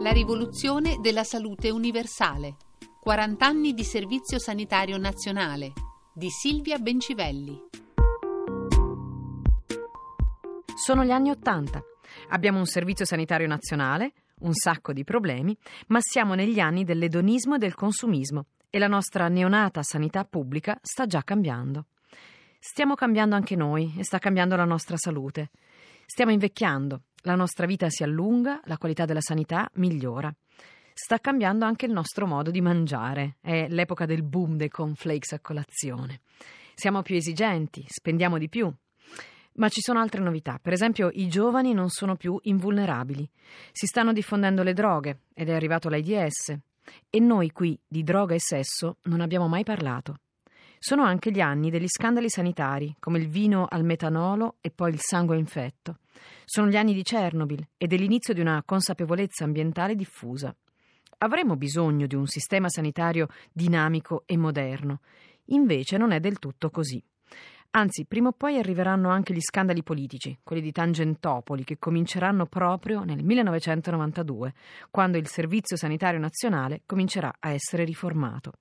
La rivoluzione della salute universale. 40 anni di servizio sanitario nazionale di Silvia Bencivelli. Sono gli anni Ottanta. Abbiamo un servizio sanitario nazionale, un sacco di problemi, ma siamo negli anni dell'edonismo e del consumismo e la nostra neonata sanità pubblica sta già cambiando. Stiamo cambiando anche noi e sta cambiando la nostra salute. Stiamo invecchiando, la nostra vita si allunga, la qualità della sanità migliora. Sta cambiando anche il nostro modo di mangiare. È l'epoca del boom dei cornflakes a colazione. Siamo più esigenti, spendiamo di più. Ma ci sono altre novità. Per esempio, i giovani non sono più invulnerabili. Si stanno diffondendo le droghe ed è arrivato l'AIDS. E noi qui di droga e sesso non abbiamo mai parlato. Sono anche gli anni degli scandali sanitari, come il vino al metanolo e poi il sangue infetto. Sono gli anni di Chernobyl e dell'inizio di una consapevolezza ambientale diffusa. Avremo bisogno di un sistema sanitario dinamico e moderno. Invece non è del tutto così. Anzi, prima o poi arriveranno anche gli scandali politici, quelli di Tangentopoli, che cominceranno proprio nel 1992, quando il Servizio Sanitario Nazionale comincerà a essere riformato.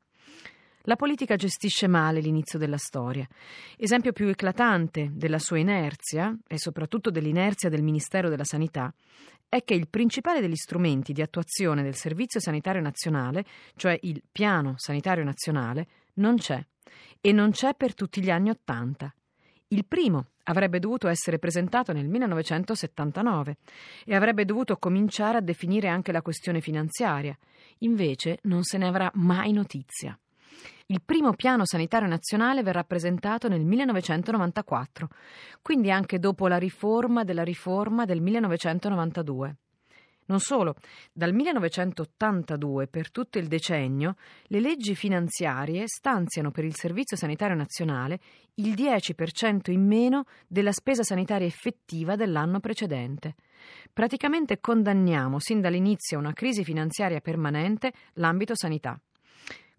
La politica gestisce male l'inizio della storia. Esempio più eclatante della sua inerzia, e soprattutto dell'inerzia del Ministero della Sanità, è che il principale degli strumenti di attuazione del Servizio Sanitario Nazionale, cioè il Piano Sanitario Nazionale, non c'è. E non c'è per tutti gli anni Ottanta. Il primo avrebbe dovuto essere presentato nel 1979 e avrebbe dovuto cominciare a definire anche la questione finanziaria. Invece non se ne avrà mai notizia. Il primo piano sanitario nazionale verrà presentato nel 1994, quindi anche dopo la riforma della riforma del 1992. Non solo, dal 1982 per tutto il decennio le leggi finanziarie stanziano per il Servizio Sanitario Nazionale il 10% in meno della spesa sanitaria effettiva dell'anno precedente. Praticamente condanniamo sin dall'inizio a una crisi finanziaria permanente l'ambito sanità.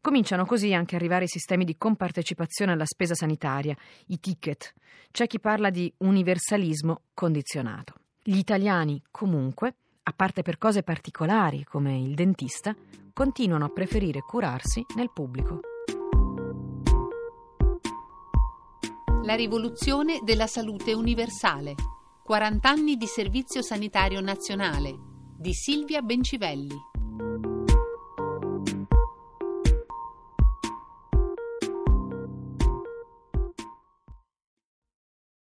Cominciano così anche a arrivare i sistemi di compartecipazione alla spesa sanitaria, i ticket. C'è chi parla di universalismo condizionato. Gli italiani, comunque, a parte per cose particolari come il dentista, continuano a preferire curarsi nel pubblico. La rivoluzione della salute universale. 40 anni di servizio sanitario nazionale di Silvia Bencivelli.